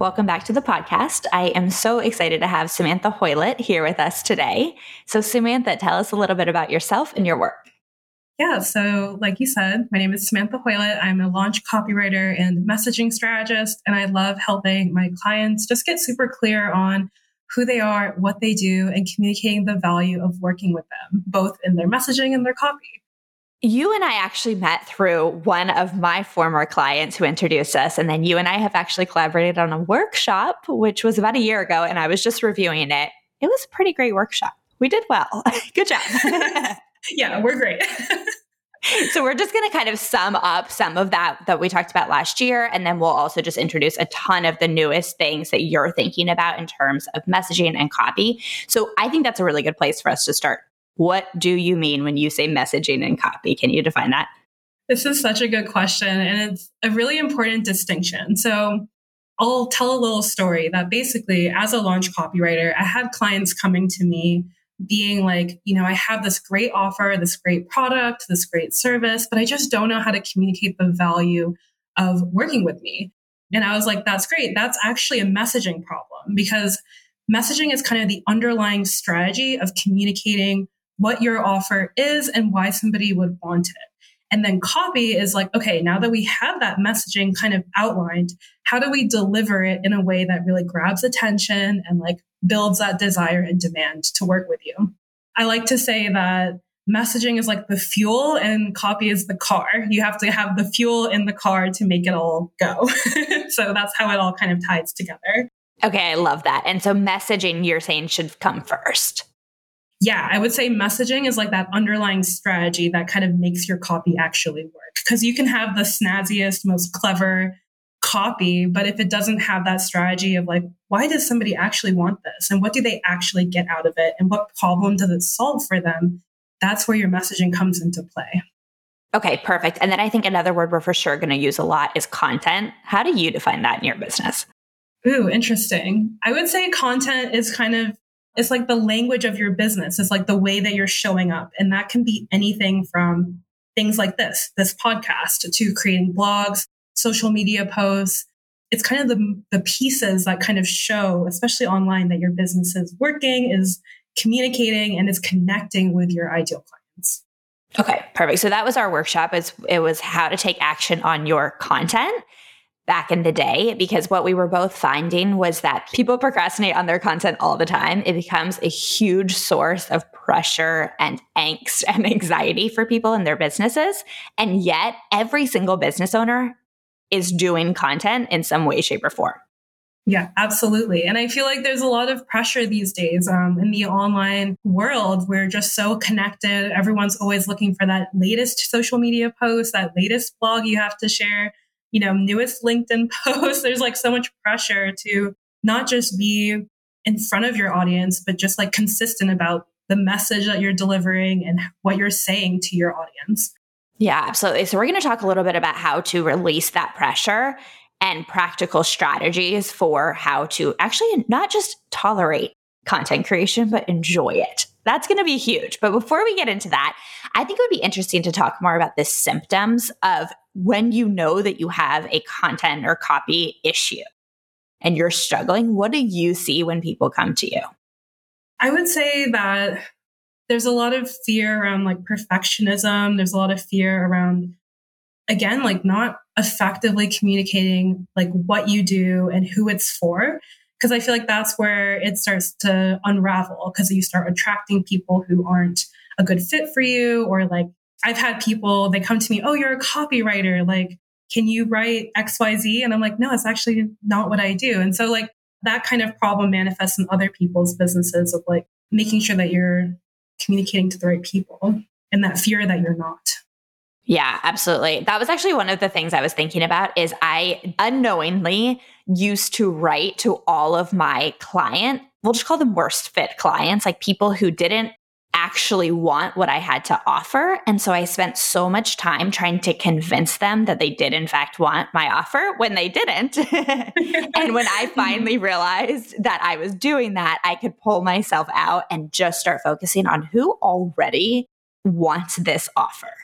Welcome back to the podcast. I am so excited to have Samantha Hoilett here with us today. So, Samantha, tell us a little bit about yourself and your work. Yeah, so like you said, my name is Samantha Hoilett. I'm a launch copywriter and messaging strategist, and I love helping my clients just get super clear on who they are, what they do, and communicating the value of working with them, both in their messaging and their copy. You and I actually met through one of my former clients who introduced us. And then you and I have actually collaborated on a workshop, which was about a year ago. And I was just reviewing it. It was a pretty great workshop. We did well. Good job. yeah, we're great. so we're just going to kind of sum up some of that that we talked about last year and then we'll also just introduce a ton of the newest things that you're thinking about in terms of messaging and copy so i think that's a really good place for us to start what do you mean when you say messaging and copy? Can you define that? This is such a good question, and it's a really important distinction. So, I'll tell a little story that basically, as a launch copywriter, I had clients coming to me being like, you know, I have this great offer, this great product, this great service, but I just don't know how to communicate the value of working with me. And I was like, that's great. That's actually a messaging problem because messaging is kind of the underlying strategy of communicating what your offer is and why somebody would want it. And then copy is like, okay, now that we have that messaging kind of outlined, how do we deliver it in a way that really grabs attention and like builds that desire and demand to work with you? I like to say that messaging is like the fuel and copy is the car. You have to have the fuel in the car to make it all go. so that's how it all kind of ties together. Okay, I love that. And so messaging you're saying should come first yeah, I would say messaging is like that underlying strategy that kind of makes your copy actually work. Because you can have the snazziest, most clever copy, but if it doesn't have that strategy of like, why does somebody actually want this? And what do they actually get out of it? And what problem does it solve for them? That's where your messaging comes into play. Okay, perfect. And then I think another word we're for sure going to use a lot is content. How do you define that in your business? Ooh, interesting. I would say content is kind of it's like the language of your business. It's like the way that you're showing up. And that can be anything from things like this, this podcast to creating blogs, social media posts. It's kind of the, the pieces that kind of show, especially online, that your business is working, is communicating, and is connecting with your ideal clients. Okay, perfect. So that was our workshop. Is it was how to take action on your content back in the day because what we were both finding was that people procrastinate on their content all the time. It becomes a huge source of pressure and angst and anxiety for people in their businesses. And yet, every single business owner is doing content in some way, shape, or form. Yeah, absolutely. And I feel like there's a lot of pressure these days um, in the online world. We're just so connected. Everyone's always looking for that latest social media post, that latest blog you have to share you know, newest LinkedIn post. There's like so much pressure to not just be in front of your audience, but just like consistent about the message that you're delivering and what you're saying to your audience. Yeah, absolutely. So, we're going to talk a little bit about how to release that pressure and practical strategies for how to actually not just tolerate content creation, but enjoy it. That's going to be huge. But before we get into that, I think it would be interesting to talk more about the symptoms of when you know that you have a content or copy issue and you're struggling. What do you see when people come to you? I would say that there's a lot of fear around like perfectionism. There's a lot of fear around, again, like not effectively communicating like what you do and who it's for because I feel like that's where it starts to unravel because you start attracting people who aren't a good fit for you or like I've had people they come to me, "Oh, you're a copywriter, like can you write XYZ?" And I'm like, "No, it's actually not what I do." And so like that kind of problem manifests in other people's businesses of like making sure that you're communicating to the right people and that fear that you're not. Yeah, absolutely. That was actually one of the things I was thinking about is I unknowingly used to write to all of my client, we'll just call them worst fit clients, like people who didn't actually want what I had to offer. And so I spent so much time trying to convince them that they did, in fact, want my offer when they didn't. and when I finally realized that I was doing that, I could pull myself out and just start focusing on who already wants this offer.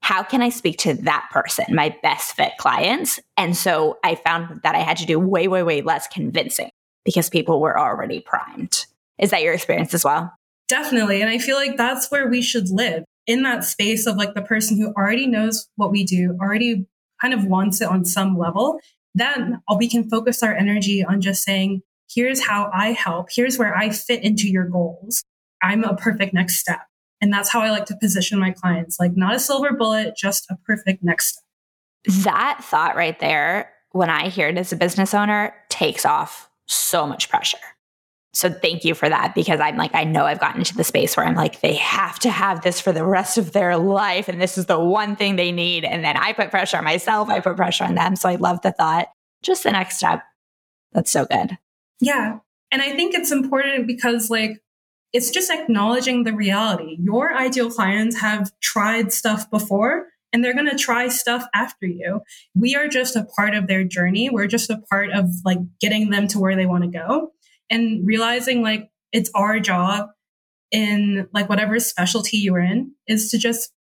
How can I speak to that person, my best fit clients? And so I found that I had to do way, way, way less convincing because people were already primed. Is that your experience as well? Definitely. And I feel like that's where we should live in that space of like the person who already knows what we do, already kind of wants it on some level. Then we can focus our energy on just saying, here's how I help. Here's where I fit into your goals. I'm a perfect next step. And that's how I like to position my clients like not a silver bullet, just a perfect next step. That thought right there, when I hear it as a business owner, takes off so much pressure. So thank you for that because I'm like, I know I've gotten into the space where I'm like, they have to have this for the rest of their life. And this is the one thing they need. And then I put pressure on myself, I put pressure on them. So I love the thought. Just the next step. That's so good. Yeah. And I think it's important because, like, it's just acknowledging the reality. Your ideal clients have tried stuff before and they're going to try stuff after you. We are just a part of their journey. We're just a part of like getting them to where they want to go and realizing like it's our job in like whatever specialty you're in is to just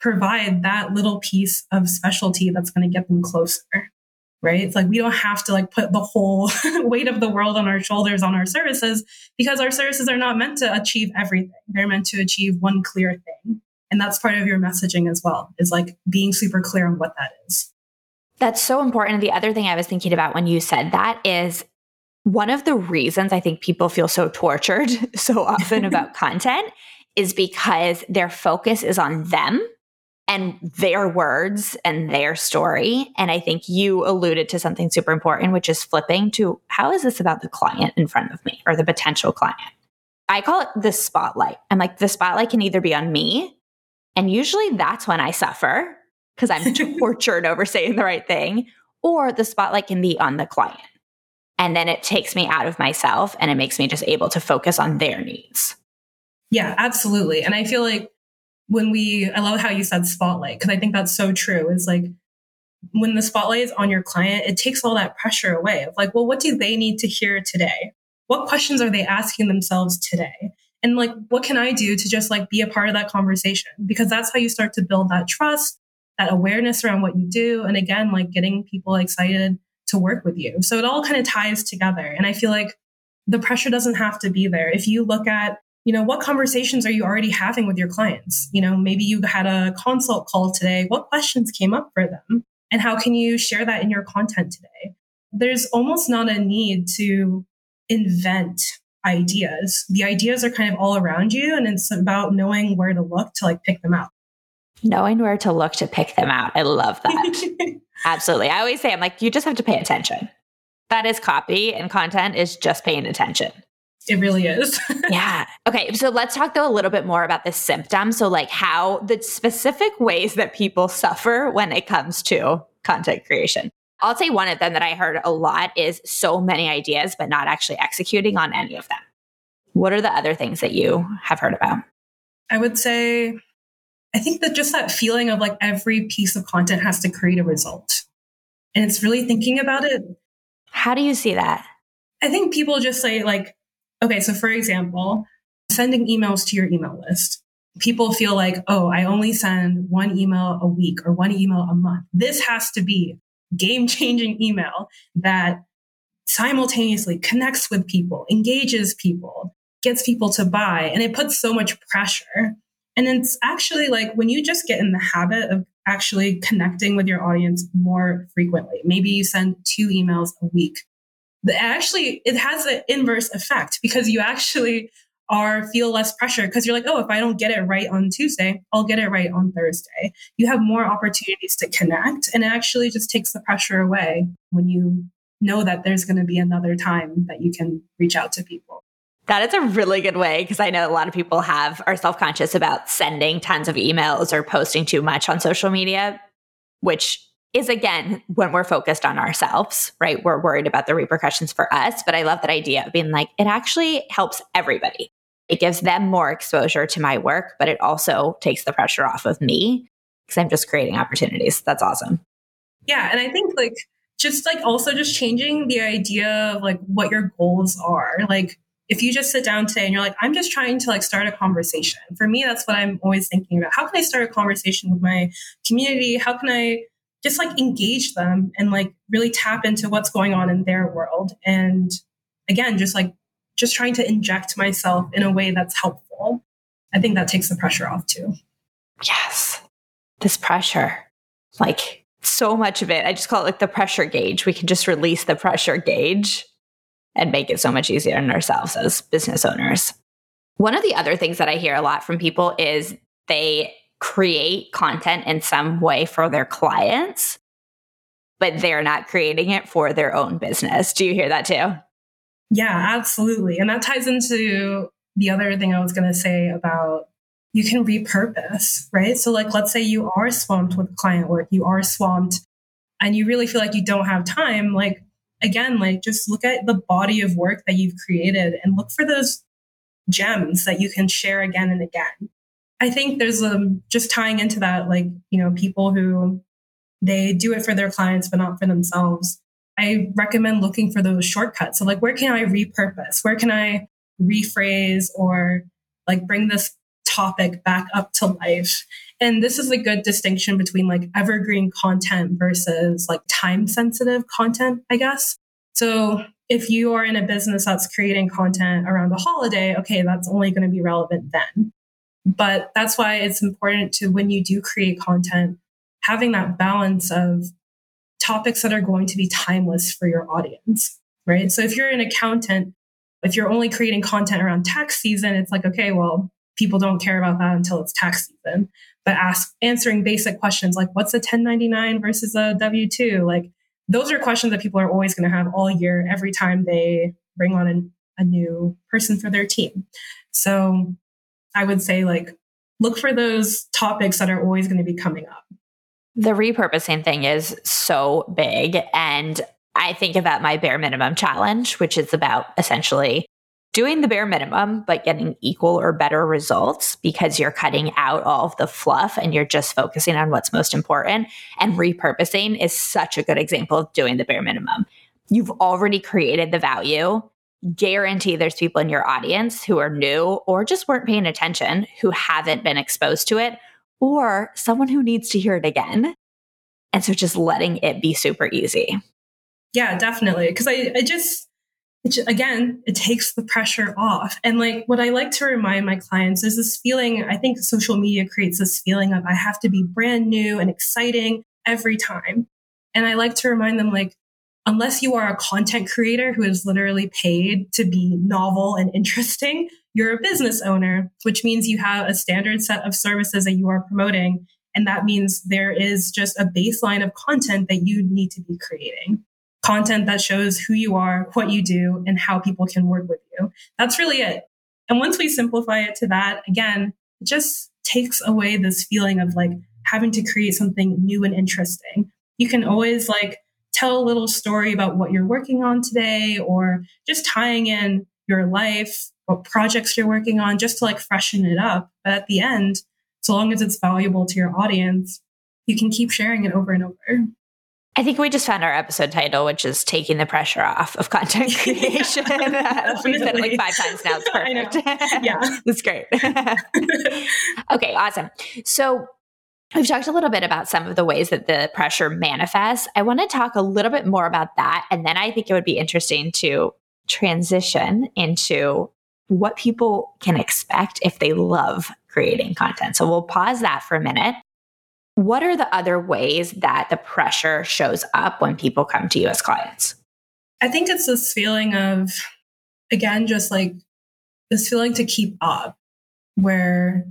provide that little piece of specialty that's going to get them closer right? It's like we don't have to like put the whole weight of the world on our shoulders on our services because our services are not meant to achieve everything. They're meant to achieve one clear thing and that's part of your messaging as well is like being super clear on what that is. That's so important. The other thing i was thinking about when you said that is one of the reasons I think people feel so tortured so often about content is because their focus is on them and their words and their story. And I think you alluded to something super important, which is flipping to how is this about the client in front of me or the potential client? I call it the spotlight. I'm like, the spotlight can either be on me, and usually that's when I suffer because I'm tortured over saying the right thing, or the spotlight can be on the client. And then it takes me out of myself and it makes me just able to focus on their needs. Yeah, absolutely. And I feel like when we, I love how you said spotlight, because I think that's so true. Is like when the spotlight is on your client, it takes all that pressure away of like, well, what do they need to hear today? What questions are they asking themselves today? And like, what can I do to just like be a part of that conversation? Because that's how you start to build that trust, that awareness around what you do. And again, like getting people excited to work with you. So it all kind of ties together. And I feel like the pressure doesn't have to be there. If you look at, you know, what conversations are you already having with your clients? You know, maybe you had a consult call today. What questions came up for them? And how can you share that in your content today? There's almost not a need to invent ideas. The ideas are kind of all around you and it's about knowing where to look to like pick them out knowing where to look to pick them out. I love that. Absolutely. I always say, I'm like, you just have to pay attention. That is copy and content is just paying attention. It really is. yeah. Okay. So let's talk though a little bit more about the symptoms. So, like, how the specific ways that people suffer when it comes to content creation. I'll say one of them that I heard a lot is so many ideas, but not actually executing on any of them. What are the other things that you have heard about? I would say I think that just that feeling of like every piece of content has to create a result. And it's really thinking about it. How do you see that? I think people just say, like, okay, so for example, sending emails to your email list. People feel like, oh, I only send one email a week or one email a month. This has to be game changing email that simultaneously connects with people, engages people, gets people to buy. And it puts so much pressure and it's actually like when you just get in the habit of actually connecting with your audience more frequently, maybe you send two emails a week. Actually, it has an inverse effect because you actually are feel less pressure because you're like, oh, if I don't get it right on Tuesday, I'll get it right on Thursday. You have more opportunities to connect, and it actually just takes the pressure away when you know that there's going to be another time that you can reach out to people. That is a really good way because I know a lot of people have are self-conscious about sending tons of emails or posting too much on social media, which is again when we're focused on ourselves, right? We're worried about the repercussions for us. But I love that idea of being like, it actually helps everybody. It gives them more exposure to my work, but it also takes the pressure off of me because I'm just creating opportunities. That's awesome. Yeah. And I think like just like also just changing the idea of like what your goals are. Like if you just sit down today and you're like, I'm just trying to like start a conversation. For me, that's what I'm always thinking about. How can I start a conversation with my community? How can I just like engage them and like really tap into what's going on in their world? And again, just like just trying to inject myself in a way that's helpful. I think that takes the pressure off too. Yes. This pressure. Like so much of it. I just call it like the pressure gauge. We can just release the pressure gauge and make it so much easier on ourselves as business owners. One of the other things that I hear a lot from people is they create content in some way for their clients, but they're not creating it for their own business. Do you hear that too? Yeah, absolutely. And that ties into the other thing I was going to say about you can repurpose, right? So, like, let's say you are swamped with client work, you are swamped, and you really feel like you don't have time. Like, again, like just look at the body of work that you've created and look for those gems that you can share again and again. I think there's um, just tying into that, like, you know, people who they do it for their clients, but not for themselves. I recommend looking for those shortcuts. So, like, where can I repurpose? Where can I rephrase or like bring this topic back up to life? And this is a good distinction between like evergreen content versus like time sensitive content, I guess. So if you are in a business that's creating content around a holiday, okay, that's only going to be relevant then. But that's why it's important to, when you do create content, having that balance of topics that are going to be timeless for your audience, right? So if you're an accountant, if you're only creating content around tax season, it's like, okay, well, people don't care about that until it's tax season but ask answering basic questions like what's a 1099 versus a W2? Like those are questions that people are always going to have all year every time they bring on an, a new person for their team. So I would say like look for those topics that are always going to be coming up. The repurposing thing is so big and I think about my bare minimum challenge, which is about essentially doing the bare minimum, but getting equal or better results because you're cutting out all of the fluff and you're just focusing on what's most important. And repurposing is such a good example of doing the bare minimum. You've already created the value. Guarantee there's people in your audience who are new or just weren't paying attention, who haven't been exposed to it, or someone who needs to hear it again. And so just letting it be super easy. Yeah, definitely. Because I, I just, it, again, it takes the pressure off. And like what I like to remind my clients is this feeling, I think social media creates this feeling of I have to be brand new and exciting every time. And I like to remind them like, unless you are a content creator who is literally paid to be novel and interesting, you're a business owner, which means you have a standard set of services that you are promoting. And that means there is just a baseline of content that you need to be creating content that shows who you are, what you do, and how people can work with you. That's really it. And once we simplify it to that, again, it just takes away this feeling of like having to create something new and interesting. You can always like tell a little story about what you're working on today or just tying in your life, what projects you're working on, just to like freshen it up. But at the end, so long as it's valuable to your audience, you can keep sharing it over and over. I think we just found our episode title, which is taking the pressure off of content creation. yeah, We've said it like five times now. It's perfect. Yeah. That's great. okay, awesome. So we've talked a little bit about some of the ways that the pressure manifests. I want to talk a little bit more about that. And then I think it would be interesting to transition into what people can expect if they love creating content. So we'll pause that for a minute what are the other ways that the pressure shows up when people come to you as clients? I think it's this feeling of, again, just like this feeling to keep up, where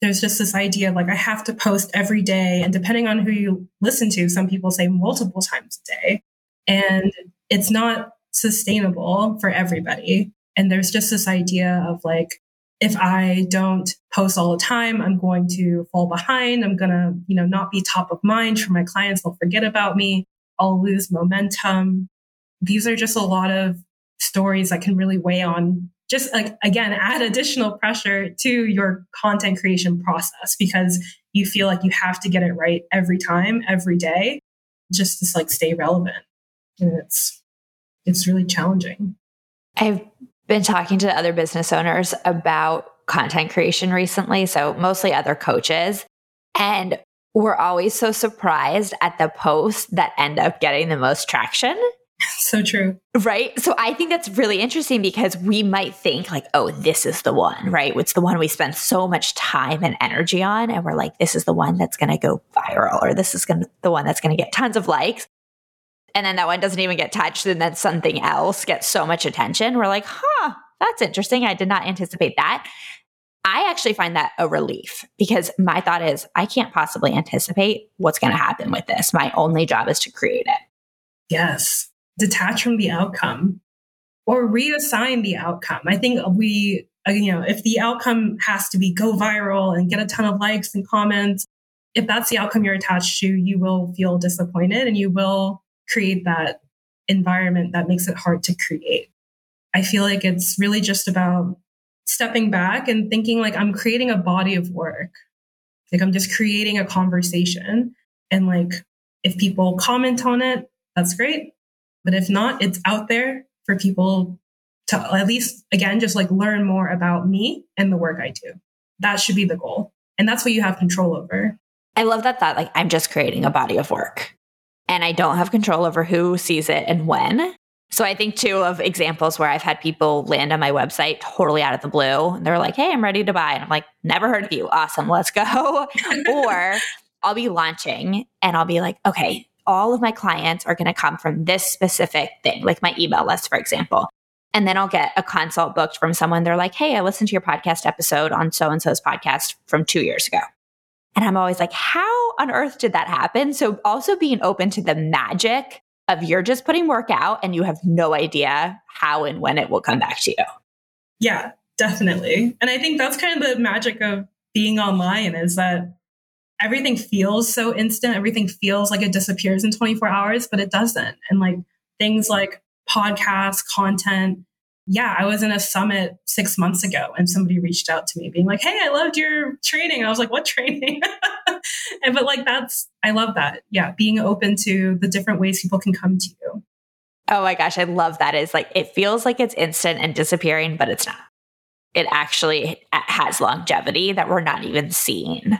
there's just this idea of like, I have to post every day. And depending on who you listen to, some people say multiple times a day. And it's not sustainable for everybody. And there's just this idea of like, if I don't post all the time, I'm going to fall behind. I'm going to, you know, not be top of mind for my clients. They'll forget about me. I'll lose momentum. These are just a lot of stories that can really weigh on just like again add additional pressure to your content creation process because you feel like you have to get it right every time every day just to like stay relevant and it's it's really challenging i've been talking to other business owners about content creation recently so mostly other coaches and we're always so surprised at the posts that end up getting the most traction so true. Right. So I think that's really interesting because we might think like, oh, this is the one, right? It's the one we spend so much time and energy on. And we're like, this is the one that's going to go viral or this is gonna, the one that's going to get tons of likes. And then that one doesn't even get touched. And then something else gets so much attention. We're like, huh, that's interesting. I did not anticipate that. I actually find that a relief because my thought is I can't possibly anticipate what's going to happen with this. My only job is to create it. Yes detach from the outcome or reassign the outcome. I think we, uh, you know, if the outcome has to be go viral and get a ton of likes and comments, if that's the outcome you're attached to, you will feel disappointed and you will create that environment that makes it hard to create. I feel like it's really just about stepping back and thinking like I'm creating a body of work. Like I'm just creating a conversation. And like if people comment on it, that's great. But if not, it's out there for people to at least, again, just like learn more about me and the work I do. That should be the goal. And that's what you have control over. I love that thought. Like, I'm just creating a body of work and I don't have control over who sees it and when. So I think two of examples where I've had people land on my website totally out of the blue. And They're like, hey, I'm ready to buy. And I'm like, never heard of you. Awesome. Let's go. or I'll be launching and I'll be like, okay, all of my clients are going to come from this specific thing, like my email list, for example. And then I'll get a consult booked from someone. They're like, Hey, I listened to your podcast episode on so and so's podcast from two years ago. And I'm always like, How on earth did that happen? So also being open to the magic of you're just putting work out and you have no idea how and when it will come back to you. Yeah, definitely. And I think that's kind of the magic of being online is that everything feels so instant. Everything feels like it disappears in 24 hours, but it doesn't. And like things like podcasts, content. Yeah, I was in a summit six months ago and somebody reached out to me being like, Hey, I loved your training. I was like, What training? and but like that's I love that. Yeah, being open to the different ways people can come to you. Oh my gosh, I love that. Is like it feels like it's instant and disappearing, but it's not. It actually has longevity that we're not even seeing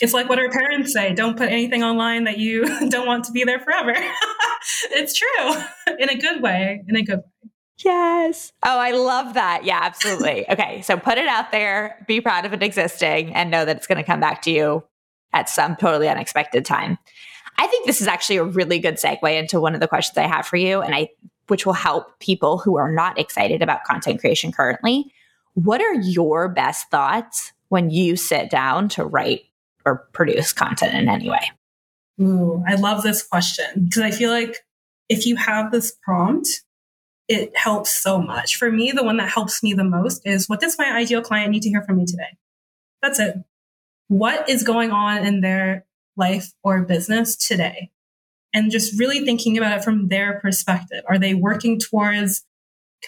it's like what our parents say don't put anything online that you don't want to be there forever. it's true in a good way, in a good way. Yes. Oh, I love that. Yeah, absolutely. okay. So put it out there, be proud of it existing, and know that it's going to come back to you at some totally unexpected time. I think this is actually a really good segue into one of the questions I have for you, and I which will help people who are not excited about content creation currently. What are your best thoughts when you sit down to write or produce content in any way? Ooh, I love this question because I feel like if you have this prompt, it helps so much. For me, the one that helps me the most is what does my ideal client need to hear from me today? That's it. What is going on in their life or business today? And just really thinking about it from their perspective. Are they working towards,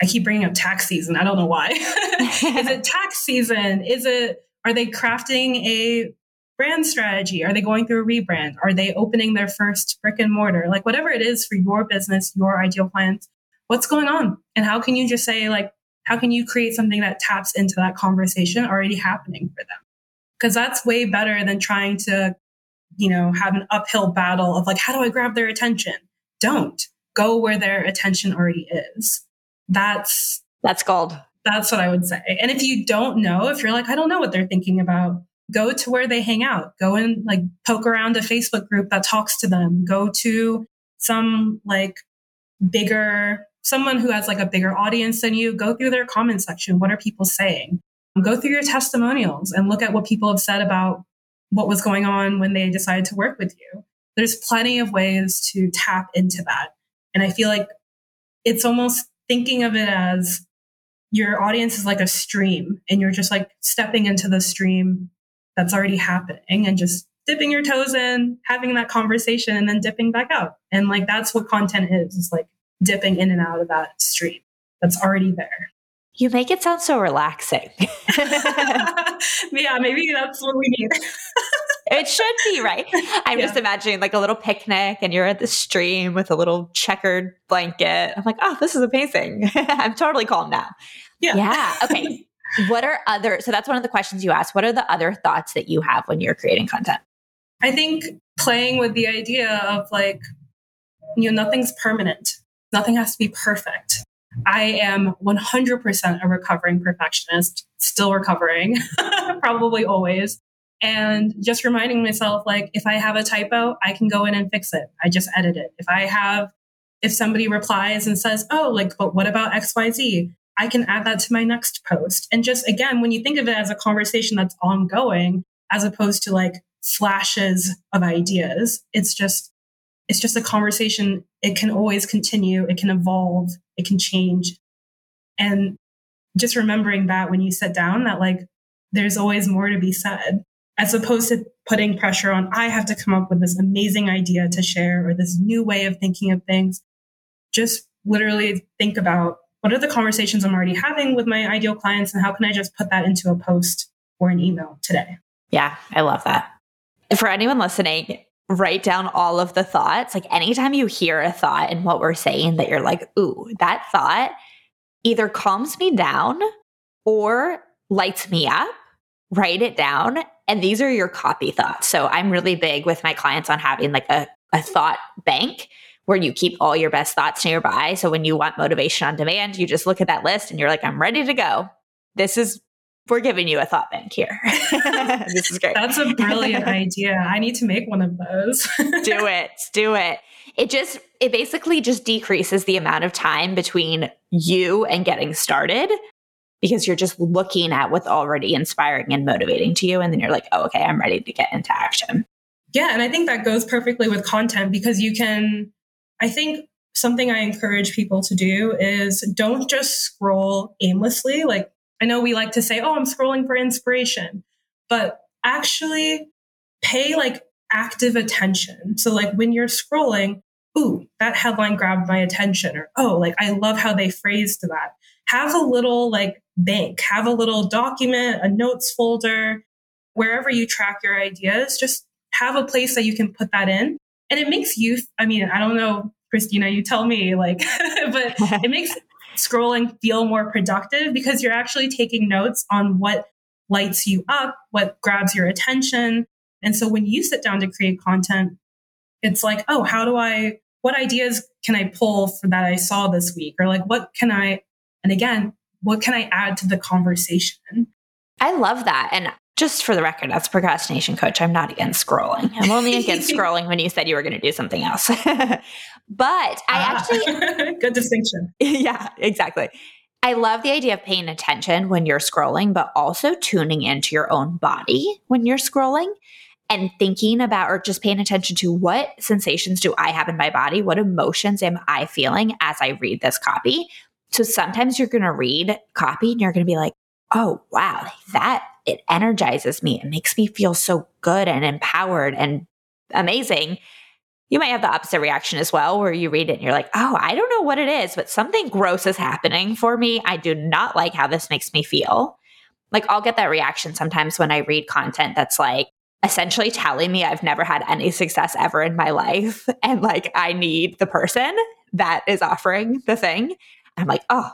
I keep bringing up tax season. I don't know why. is it tax season? Is it, are they crafting a brand strategy? Are they going through a rebrand? Are they opening their first brick and mortar? Like whatever it is for your business, your ideal clients, what's going on? And how can you just say like, how can you create something that taps into that conversation already happening for them? Because that's way better than trying to, you know, have an uphill battle of like, how do I grab their attention? Don't go where their attention already is. That's that's gold. That's what I would say. And if you don't know, if you're like, I don't know what they're thinking about, go to where they hang out, go and like poke around a Facebook group that talks to them, go to some like bigger, someone who has like a bigger audience than you, go through their comment section. What are people saying? Go through your testimonials and look at what people have said about what was going on when they decided to work with you. There's plenty of ways to tap into that. And I feel like it's almost thinking of it as your audience is like a stream and you're just like stepping into the stream that's already happening and just dipping your toes in, having that conversation and then dipping back out. And like that's what content is, is like dipping in and out of that stream that's already there. You make it sound so relaxing. yeah, maybe that's what we need. it should be, right? I'm yeah. just imagining like a little picnic and you're at the stream with a little checkered blanket. I'm like, oh, this is amazing. I'm totally calm now. Yeah. Yeah. Okay. what are other, so that's one of the questions you asked. What are the other thoughts that you have when you're creating content? I think playing with the idea of like, you know, nothing's permanent, nothing has to be perfect. I am 100% a recovering perfectionist, still recovering, probably always. And just reminding myself, like, if I have a typo, I can go in and fix it. I just edit it. If I have, if somebody replies and says, oh, like, but what about XYZ? I can add that to my next post. And just again, when you think of it as a conversation that's ongoing, as opposed to like flashes of ideas, it's just, it's just a conversation. It can always continue. It can evolve. It can change. And just remembering that when you sit down, that like there's always more to be said, as opposed to putting pressure on, I have to come up with this amazing idea to share or this new way of thinking of things. Just literally think about what are the conversations I'm already having with my ideal clients and how can I just put that into a post or an email today? Yeah, I love that. For anyone listening, write down all of the thoughts. Like anytime you hear a thought in what we're saying that you're like, ooh, that thought either calms me down or lights me up, write it down. And these are your copy thoughts. So I'm really big with my clients on having like a, a thought bank where you keep all your best thoughts nearby. So when you want motivation on demand, you just look at that list and you're like, I'm ready to go. This is we're giving you a thought bank here. this is great. That's a brilliant idea. I need to make one of those. do it. Do it. It just, it basically just decreases the amount of time between you and getting started because you're just looking at what's already inspiring and motivating to you. And then you're like, oh, okay, I'm ready to get into action. Yeah. And I think that goes perfectly with content because you can, I think something I encourage people to do is don't just scroll aimlessly. Like I know we like to say, oh, I'm scrolling for inspiration, but actually pay like active attention. So, like when you're scrolling, ooh, that headline grabbed my attention, or oh, like I love how they phrased that. Have a little like bank, have a little document, a notes folder, wherever you track your ideas, just have a place that you can put that in. And it makes you, I mean, I don't know, Christina, you tell me, like, but it makes scrolling feel more productive because you're actually taking notes on what lights you up, what grabs your attention. And so when you sit down to create content, it's like, oh, how do I, what ideas can I pull for that I saw this week? Or like, what can I, and again, what can I add to the conversation? I love that. And just for the record, as a procrastination coach, I'm not against scrolling. I'm only against scrolling when you said you were going to do something else. but I ah, actually. good distinction. Yeah, exactly. I love the idea of paying attention when you're scrolling, but also tuning into your own body when you're scrolling and thinking about or just paying attention to what sensations do I have in my body? What emotions am I feeling as I read this copy? So sometimes you're going to read copy and you're going to be like, oh, wow, that it energizes me. It makes me feel so good and empowered and amazing. You might have the opposite reaction as well, where you read it and you're like, oh, I don't know what it is, but something gross is happening for me. I do not like how this makes me feel. Like, I'll get that reaction sometimes when I read content that's like, essentially telling me I've never had any success ever in my life. And like, I need the person that is offering the thing. I'm like, oh,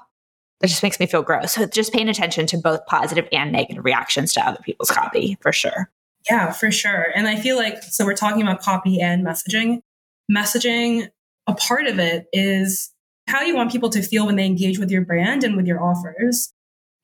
that just makes me feel gross. So just paying attention to both positive and negative reactions to other people's copy for sure. Yeah, for sure. And I feel like, so we're talking about copy and messaging. Messaging, a part of it is how you want people to feel when they engage with your brand and with your offers.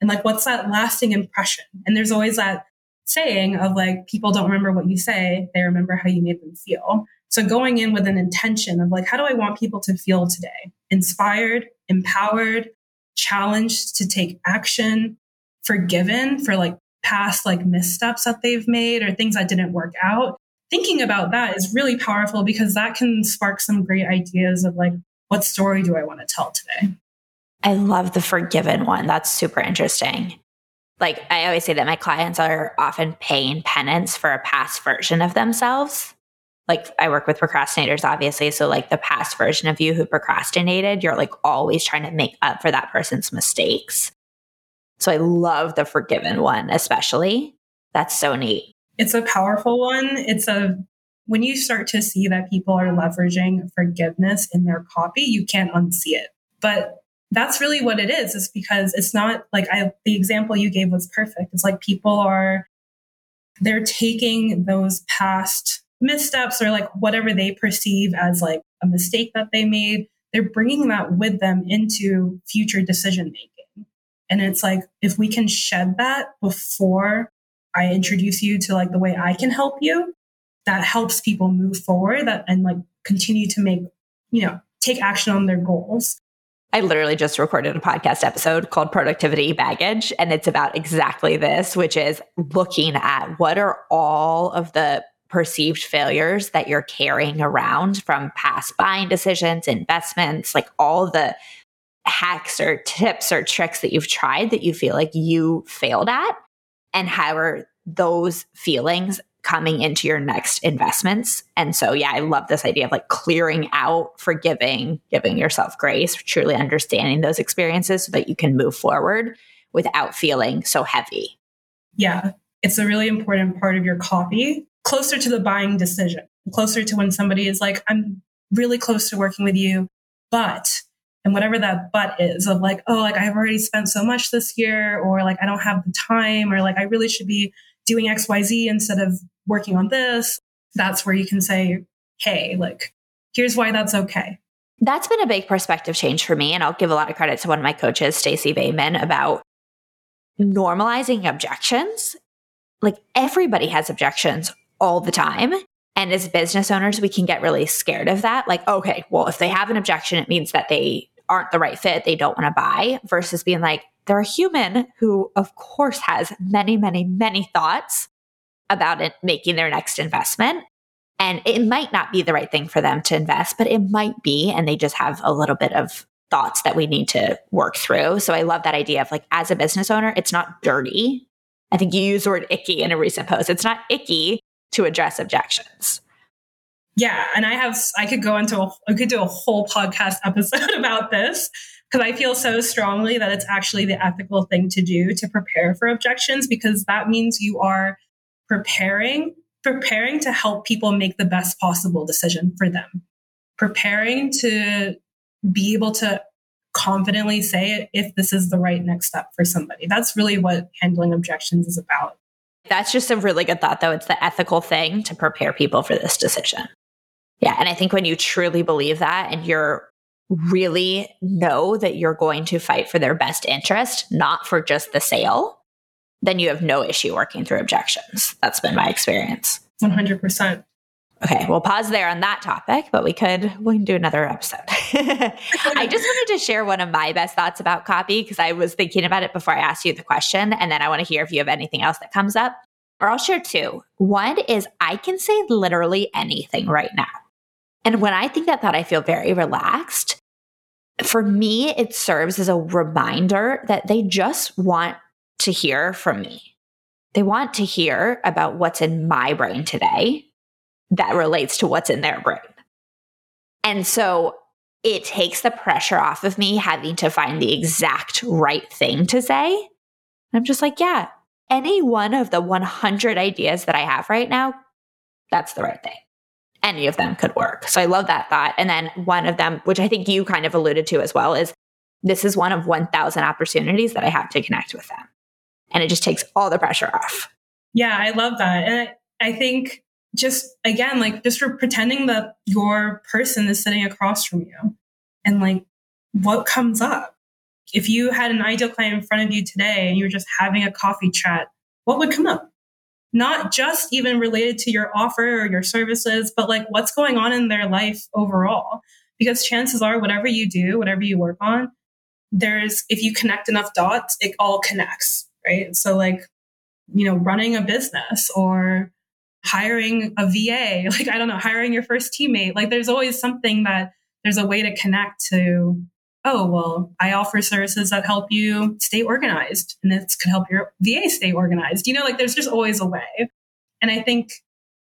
And like, what's that lasting impression? And there's always that saying of like, people don't remember what you say, they remember how you made them feel. So going in with an intention of like, how do I want people to feel today? Inspired, empowered, challenged to take action, forgiven for like past like missteps that they've made or things that didn't work out. Thinking about that is really powerful because that can spark some great ideas of like, what story do I want to tell today? I love the forgiven one. That's super interesting. Like I always say that my clients are often paying penance for a past version of themselves. Like I work with procrastinators, obviously. So, like the past version of you who procrastinated, you're like always trying to make up for that person's mistakes. So, I love the forgiven one, especially. That's so neat. It's a powerful one. It's a when you start to see that people are leveraging forgiveness in their copy, you can't unsee it. But that's really what it is. It's because it's not like I, the example you gave was perfect. It's like people are, they're taking those past missteps or like whatever they perceive as like a mistake that they made, they're bringing that with them into future decision making. And it's like, if we can shed that before I introduce you to like the way I can help you, that helps people move forward that, and like continue to make, you know, take action on their goals. I literally just recorded a podcast episode called Productivity Baggage, and it's about exactly this, which is looking at what are all of the perceived failures that you're carrying around from past buying decisions, investments, like all the hacks or tips or tricks that you've tried that you feel like you failed at, and how are those feelings coming into your next investments. And so, yeah, I love this idea of like clearing out, forgiving, giving yourself grace, truly understanding those experiences so that you can move forward without feeling so heavy. Yeah, it's a really important part of your copy, closer to the buying decision, closer to when somebody is like, I'm really close to working with you, but and whatever that but is of like, oh, like I've already spent so much this year, or like I don't have the time, or like I really should be doing XYZ instead of working on this, that's where you can say, hey, like, here's why that's okay. That's been a big perspective change for me. And I'll give a lot of credit to one of my coaches, Stacey Bayman, about normalizing objections. Like everybody has objections all the time. And as business owners, we can get really scared of that. Like, okay, well, if they have an objection, it means that they aren't the right fit, they don't want to buy, versus being like, they're a human who, of course, has many, many, many thoughts about it making their next investment. And it might not be the right thing for them to invest, but it might be. And they just have a little bit of thoughts that we need to work through. So I love that idea of like, as a business owner, it's not dirty. I think you used the word icky in a recent post. It's not icky to address objections. Yeah. And I have, I could go into, a, I could do a whole podcast episode about this because I feel so strongly that it's actually the ethical thing to do to prepare for objections because that means you are preparing preparing to help people make the best possible decision for them preparing to be able to confidently say it if this is the right next step for somebody that's really what handling objections is about that's just a really good thought though it's the ethical thing to prepare people for this decision yeah and i think when you truly believe that and you're really know that you're going to fight for their best interest not for just the sale then you have no issue working through objections. That's been my experience. 100%. Okay, we'll pause there on that topic, but we could we can do another episode. I just wanted to share one of my best thoughts about copy because I was thinking about it before I asked you the question, and then I want to hear if you have anything else that comes up. Or I'll share two. One is I can say literally anything right now. And when I think that thought, I feel very relaxed. For me, it serves as a reminder that they just want to hear from me. They want to hear about what's in my brain today that relates to what's in their brain. And so it takes the pressure off of me having to find the exact right thing to say. I'm just like, yeah, any one of the 100 ideas that I have right now, that's the right thing. Any of them could work. So I love that thought. And then one of them, which I think you kind of alluded to as well, is this is one of 1,000 opportunities that I have to connect with them and it just takes all the pressure off. Yeah, I love that. And I, I think just again, like just for pretending that your person is sitting across from you and like what comes up. If you had an ideal client in front of you today and you were just having a coffee chat, what would come up? Not just even related to your offer or your services, but like what's going on in their life overall. Because chances are, whatever you do, whatever you work on, there's, if you connect enough dots, it all connects right? So, like, you know, running a business or hiring a VA, like, I don't know, hiring your first teammate, like, there's always something that there's a way to connect to oh, well, I offer services that help you stay organized and this could help your VA stay organized. You know, like there's just always a way. And I think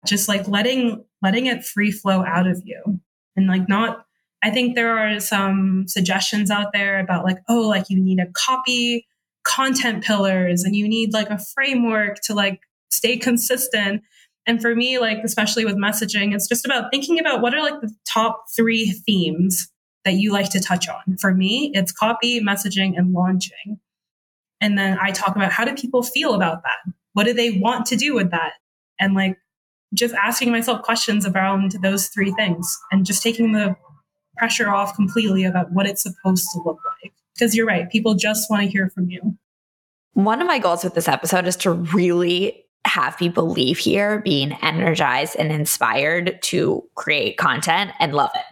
just like letting letting it free flow out of you and like not I think there are some suggestions out there about like, oh, like you need a copy content pillars and you need like a framework to like stay consistent. And for me, like, especially with messaging, it's just about thinking about what are like the top three themes that you like to touch on. For me, it's copy, messaging, and launching. And then I talk about how do people feel about that? What do they want to do with that? And like just asking myself questions around those three things and just taking the pressure off completely about what it's supposed to look like. Because you're right, people just want to hear from you. One of my goals with this episode is to really have people leave here being energized and inspired to create content and love it.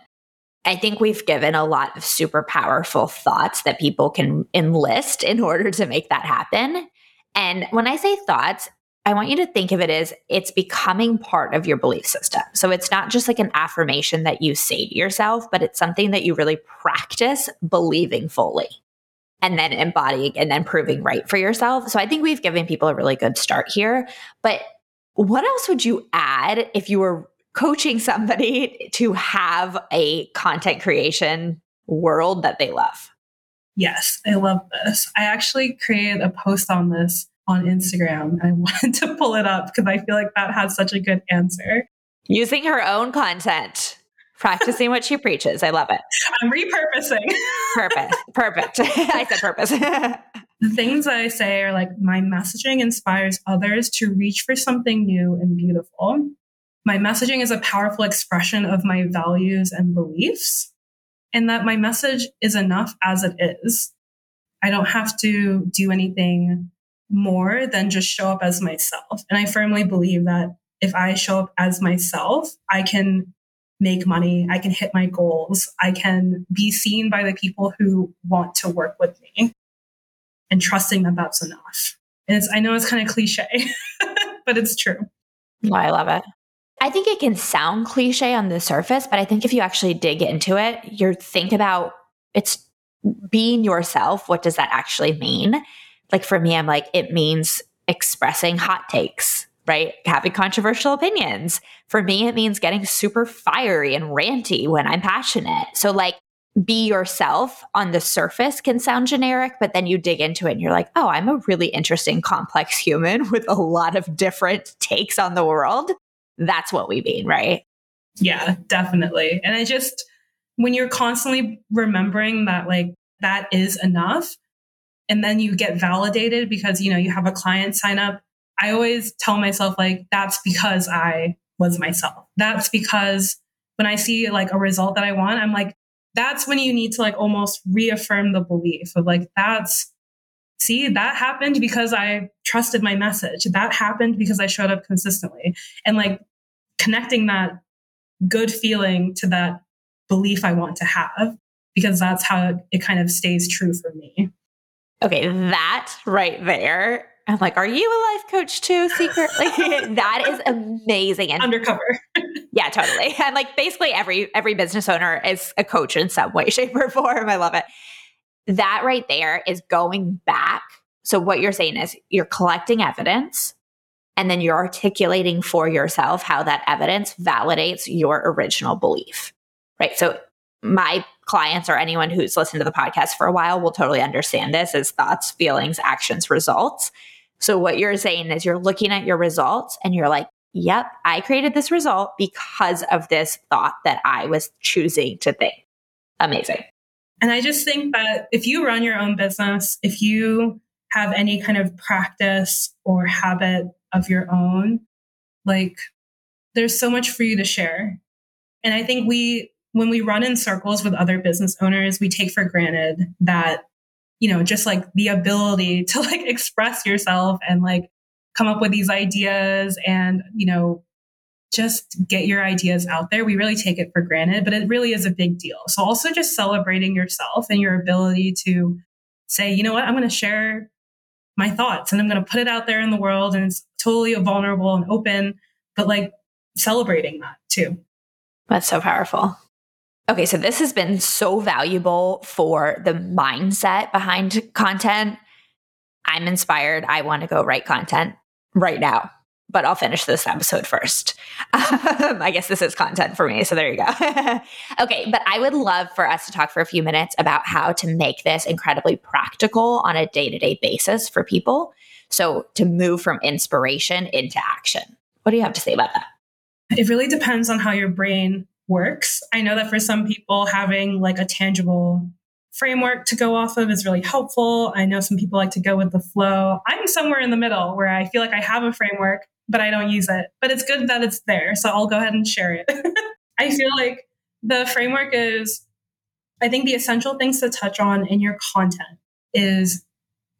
I think we've given a lot of super powerful thoughts that people can enlist in order to make that happen. And when I say thoughts, I want you to think of it as it's becoming part of your belief system. So it's not just like an affirmation that you say to yourself, but it's something that you really practice believing fully and then embodying and then proving right for yourself. So I think we've given people a really good start here. But what else would you add if you were coaching somebody to have a content creation world that they love? Yes, I love this. I actually created a post on this on Instagram. I wanted to pull it up because I feel like that has such a good answer. Using her own content, practicing what she preaches. I love it. I'm repurposing. Perfect. Perfect. I said purpose. the things that I say are like my messaging inspires others to reach for something new and beautiful. My messaging is a powerful expression of my values and beliefs, and that my message is enough as it is. I don't have to do anything more than just show up as myself. And I firmly believe that if I show up as myself, I can make money, I can hit my goals, I can be seen by the people who want to work with me and trusting that that's enough. And it's, I know it's kind of cliche, but it's true. Oh, I love it. I think it can sound cliche on the surface, but I think if you actually dig into it, you think about it's being yourself. What does that actually mean? like for me, I'm like, it means expressing hot takes, right? Having controversial opinions. For me, it means getting super fiery and ranty when I'm passionate. So, like, be yourself on the surface can sound generic, but then you dig into it and you're like, oh, I'm a really interesting, complex human with a lot of different takes on the world. That's what we mean, right? Yeah, definitely. And I just, when you're constantly remembering that, like, that is enough, and then you get validated because you know you have a client sign up i always tell myself like that's because i was myself. That's because when i see like a result that i want i'm like that's when you need to like almost reaffirm the belief of like that's see that happened because i trusted my message. That happened because i showed up consistently. And like connecting that good feeling to that belief i want to have because that's how it kind of stays true for me. Okay, that right there. I'm like, are you a life coach too, secretly? that is amazing. And undercover. yeah, totally. And like basically every every business owner is a coach in some way, shape, or form. I love it. That right there is going back. So what you're saying is you're collecting evidence and then you're articulating for yourself how that evidence validates your original belief. Right. So my clients or anyone who's listened to the podcast for a while will totally understand this as thoughts, feelings, actions, results. So what you're saying is you're looking at your results and you're like, yep, I created this result because of this thought that I was choosing to think. Amazing. And I just think that if you run your own business, if you have any kind of practice or habit of your own, like there's so much for you to share. And I think we when we run in circles with other business owners, we take for granted that, you know, just like the ability to like express yourself and like come up with these ideas and, you know, just get your ideas out there. We really take it for granted, but it really is a big deal. So also just celebrating yourself and your ability to say, you know what, I'm going to share my thoughts and I'm going to put it out there in the world and it's totally vulnerable and open, but like celebrating that too. That's so powerful. Okay, so this has been so valuable for the mindset behind content. I'm inspired. I want to go write content right now, but I'll finish this episode first. Um, I guess this is content for me. So there you go. okay, but I would love for us to talk for a few minutes about how to make this incredibly practical on a day to day basis for people. So to move from inspiration into action. What do you have to say about that? It really depends on how your brain works. I know that for some people, having like a tangible framework to go off of is really helpful. I know some people like to go with the flow. I'm somewhere in the middle where I feel like I have a framework, but I don't use it. But it's good that it's there. So I'll go ahead and share it. I feel like the framework is, I think the essential things to touch on in your content is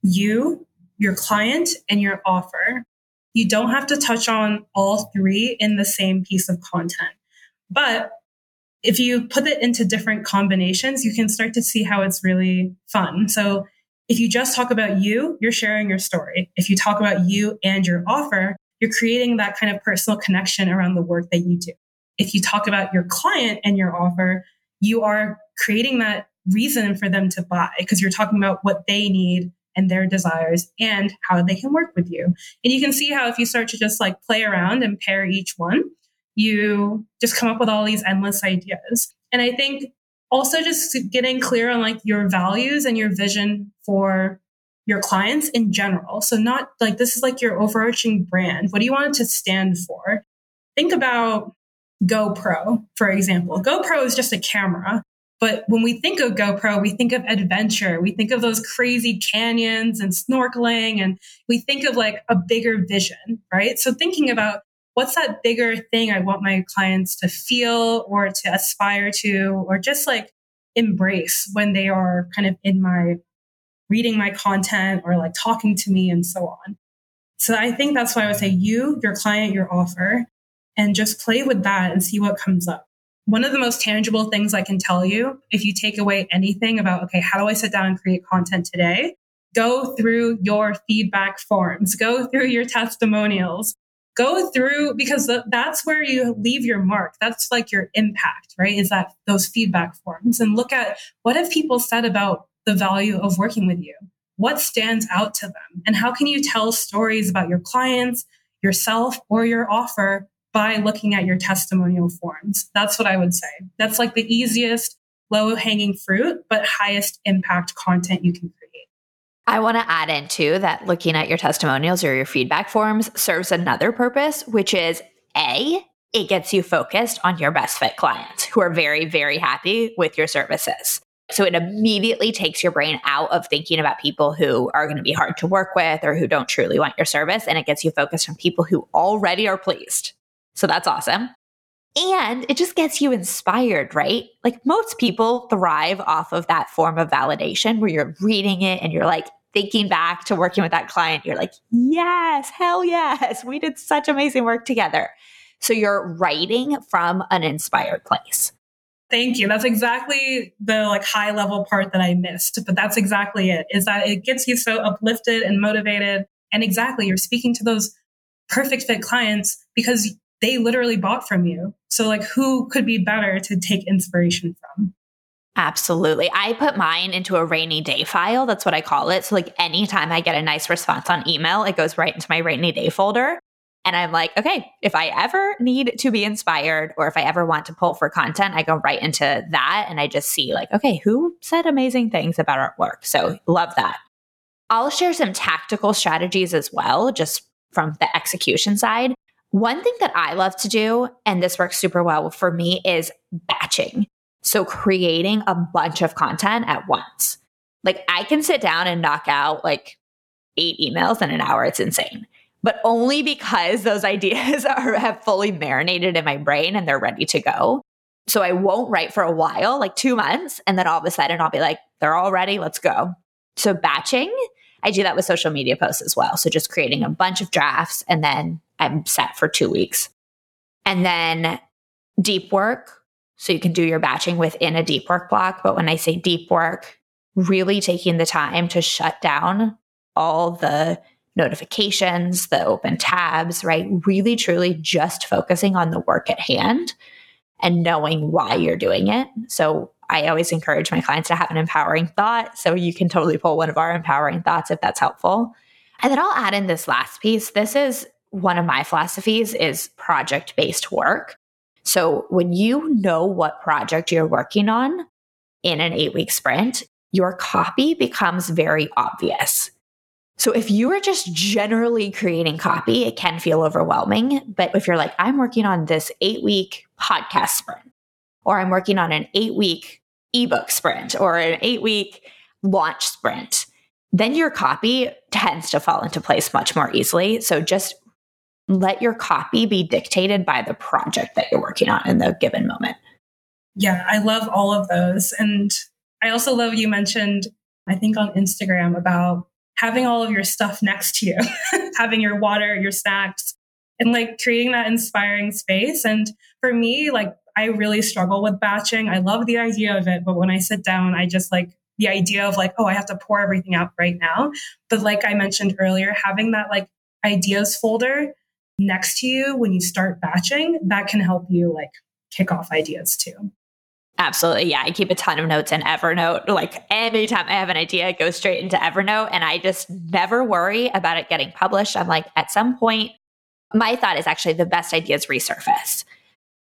you, your client, and your offer. You don't have to touch on all three in the same piece of content. But if you put it into different combinations, you can start to see how it's really fun. So if you just talk about you, you're sharing your story. If you talk about you and your offer, you're creating that kind of personal connection around the work that you do. If you talk about your client and your offer, you are creating that reason for them to buy because you're talking about what they need and their desires and how they can work with you. And you can see how if you start to just like play around and pair each one, you just come up with all these endless ideas. And I think also just getting clear on like your values and your vision for your clients in general. So not like this is like your overarching brand. What do you want it to stand for? Think about GoPro, for example. GoPro is just a camera. But when we think of GoPro, we think of adventure. We think of those crazy canyons and snorkeling, and we think of like a bigger vision, right? So thinking about what's that bigger thing I want my clients to feel or to aspire to, or just like embrace when they are kind of in my reading my content or like talking to me and so on. So I think that's why I would say you, your client, your offer, and just play with that and see what comes up. One of the most tangible things I can tell you, if you take away anything about, okay, how do I sit down and create content today? Go through your feedback forms, go through your testimonials, go through because that's where you leave your mark. That's like your impact, right? Is that those feedback forms and look at what have people said about the value of working with you? What stands out to them? And how can you tell stories about your clients, yourself, or your offer by looking at your testimonial forms? That's what I would say. That's like the easiest, low hanging fruit, but highest impact content you can create. I want to add in too that looking at your testimonials or your feedback forms serves another purpose, which is A, it gets you focused on your best fit clients who are very, very happy with your services. So it immediately takes your brain out of thinking about people who are going to be hard to work with or who don't truly want your service. And it gets you focused on people who already are pleased. So that's awesome. And it just gets you inspired, right? Like most people thrive off of that form of validation where you're reading it and you're like thinking back to working with that client. You're like, yes, hell yes, we did such amazing work together. So you're writing from an inspired place. Thank you. That's exactly the like high level part that I missed, but that's exactly it. Is that it gets you so uplifted and motivated. And exactly, you're speaking to those perfect fit clients because they literally bought from you. So, like, who could be better to take inspiration from? Absolutely. I put mine into a rainy day file. That's what I call it. So, like, anytime I get a nice response on email, it goes right into my rainy day folder. And I'm like, okay, if I ever need to be inspired or if I ever want to pull for content, I go right into that and I just see, like, okay, who said amazing things about our work? So, love that. I'll share some tactical strategies as well, just from the execution side. One thing that I love to do, and this works super well for me, is batching. So creating a bunch of content at once. Like I can sit down and knock out like eight emails in an hour. It's insane. But only because those ideas are have fully marinated in my brain and they're ready to go. So I won't write for a while, like two months, and then all of a sudden I'll be like, they're all ready, let's go. So batching, I do that with social media posts as well. So just creating a mm-hmm. bunch of drafts and then I'm set for two weeks. And then deep work. So you can do your batching within a deep work block. But when I say deep work, really taking the time to shut down all the notifications, the open tabs, right? Really, truly just focusing on the work at hand. and knowing why you're doing it. So I always encourage my clients to have an empowering thought. So you can totally pull one of our empowering thoughts if that's helpful. And then I'll add in this last piece. This is one of my philosophies is project based work. So when you know what project you're working on in an eight week sprint, your copy becomes very obvious. So if you are just generally creating copy, it can feel overwhelming. But if you're like, I'm working on this eight week podcast sprint, or I'm working on an eight week ebook sprint, or an eight week launch sprint, then your copy tends to fall into place much more easily. So just let your copy be dictated by the project that you're working on in the given moment. Yeah, I love all of those. And I also love you mentioned, I think on Instagram about having all of your stuff next to you, having your water, your snacks, and like creating that inspiring space. And for me, like I really struggle with batching. I love the idea of it, but when I sit down, I just like the idea of like, oh, I have to pour everything out right now. But like I mentioned earlier, having that like ideas folder next to you when you start batching, that can help you like kick off ideas too. Absolutely. Yeah. I keep a ton of notes in Evernote. Like anytime I have an idea, it goes straight into Evernote and I just never worry about it getting published. I'm like, at some point, my thought is actually the best ideas resurface.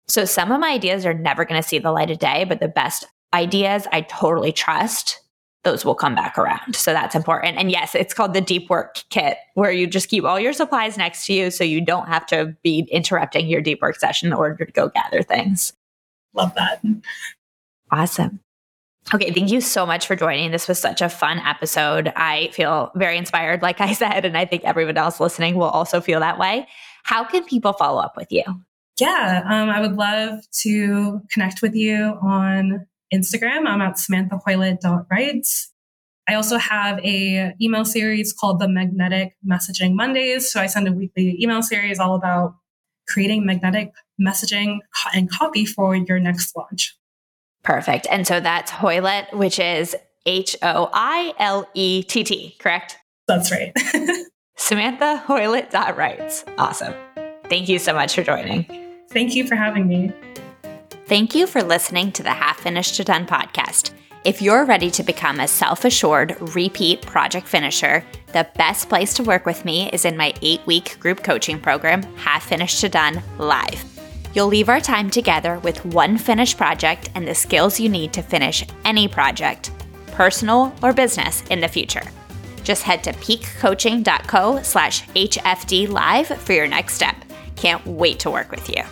So some of my ideas are never going to see the light of day, but the best ideas I totally trust those will come back around. So that's important. And yes, it's called the deep work kit, where you just keep all your supplies next to you so you don't have to be interrupting your deep work session in order to go gather things. Love that. Awesome. Okay, thank you so much for joining. This was such a fun episode. I feel very inspired, like I said, and I think everyone else listening will also feel that way. How can people follow up with you? Yeah, um, I would love to connect with you on Instagram. I'm at samanthahoilett.writes. I also have a email series called the Magnetic Messaging Mondays. So I send a weekly email series all about creating magnetic messaging and copy for your next launch. Perfect. And so that's Hoilett, which is H O I L E T T, correct? That's right. Samantha Hoilett.writes. Awesome. Thank you so much for joining. Thank you for having me. Thank you for listening to the Half Finished to Done podcast. If you're ready to become a self assured repeat project finisher, the best place to work with me is in my eight week group coaching program, Half Finished to Done Live. You'll leave our time together with one finished project and the skills you need to finish any project, personal or business, in the future. Just head to peakcoaching.co slash HFD live for your next step. Can't wait to work with you.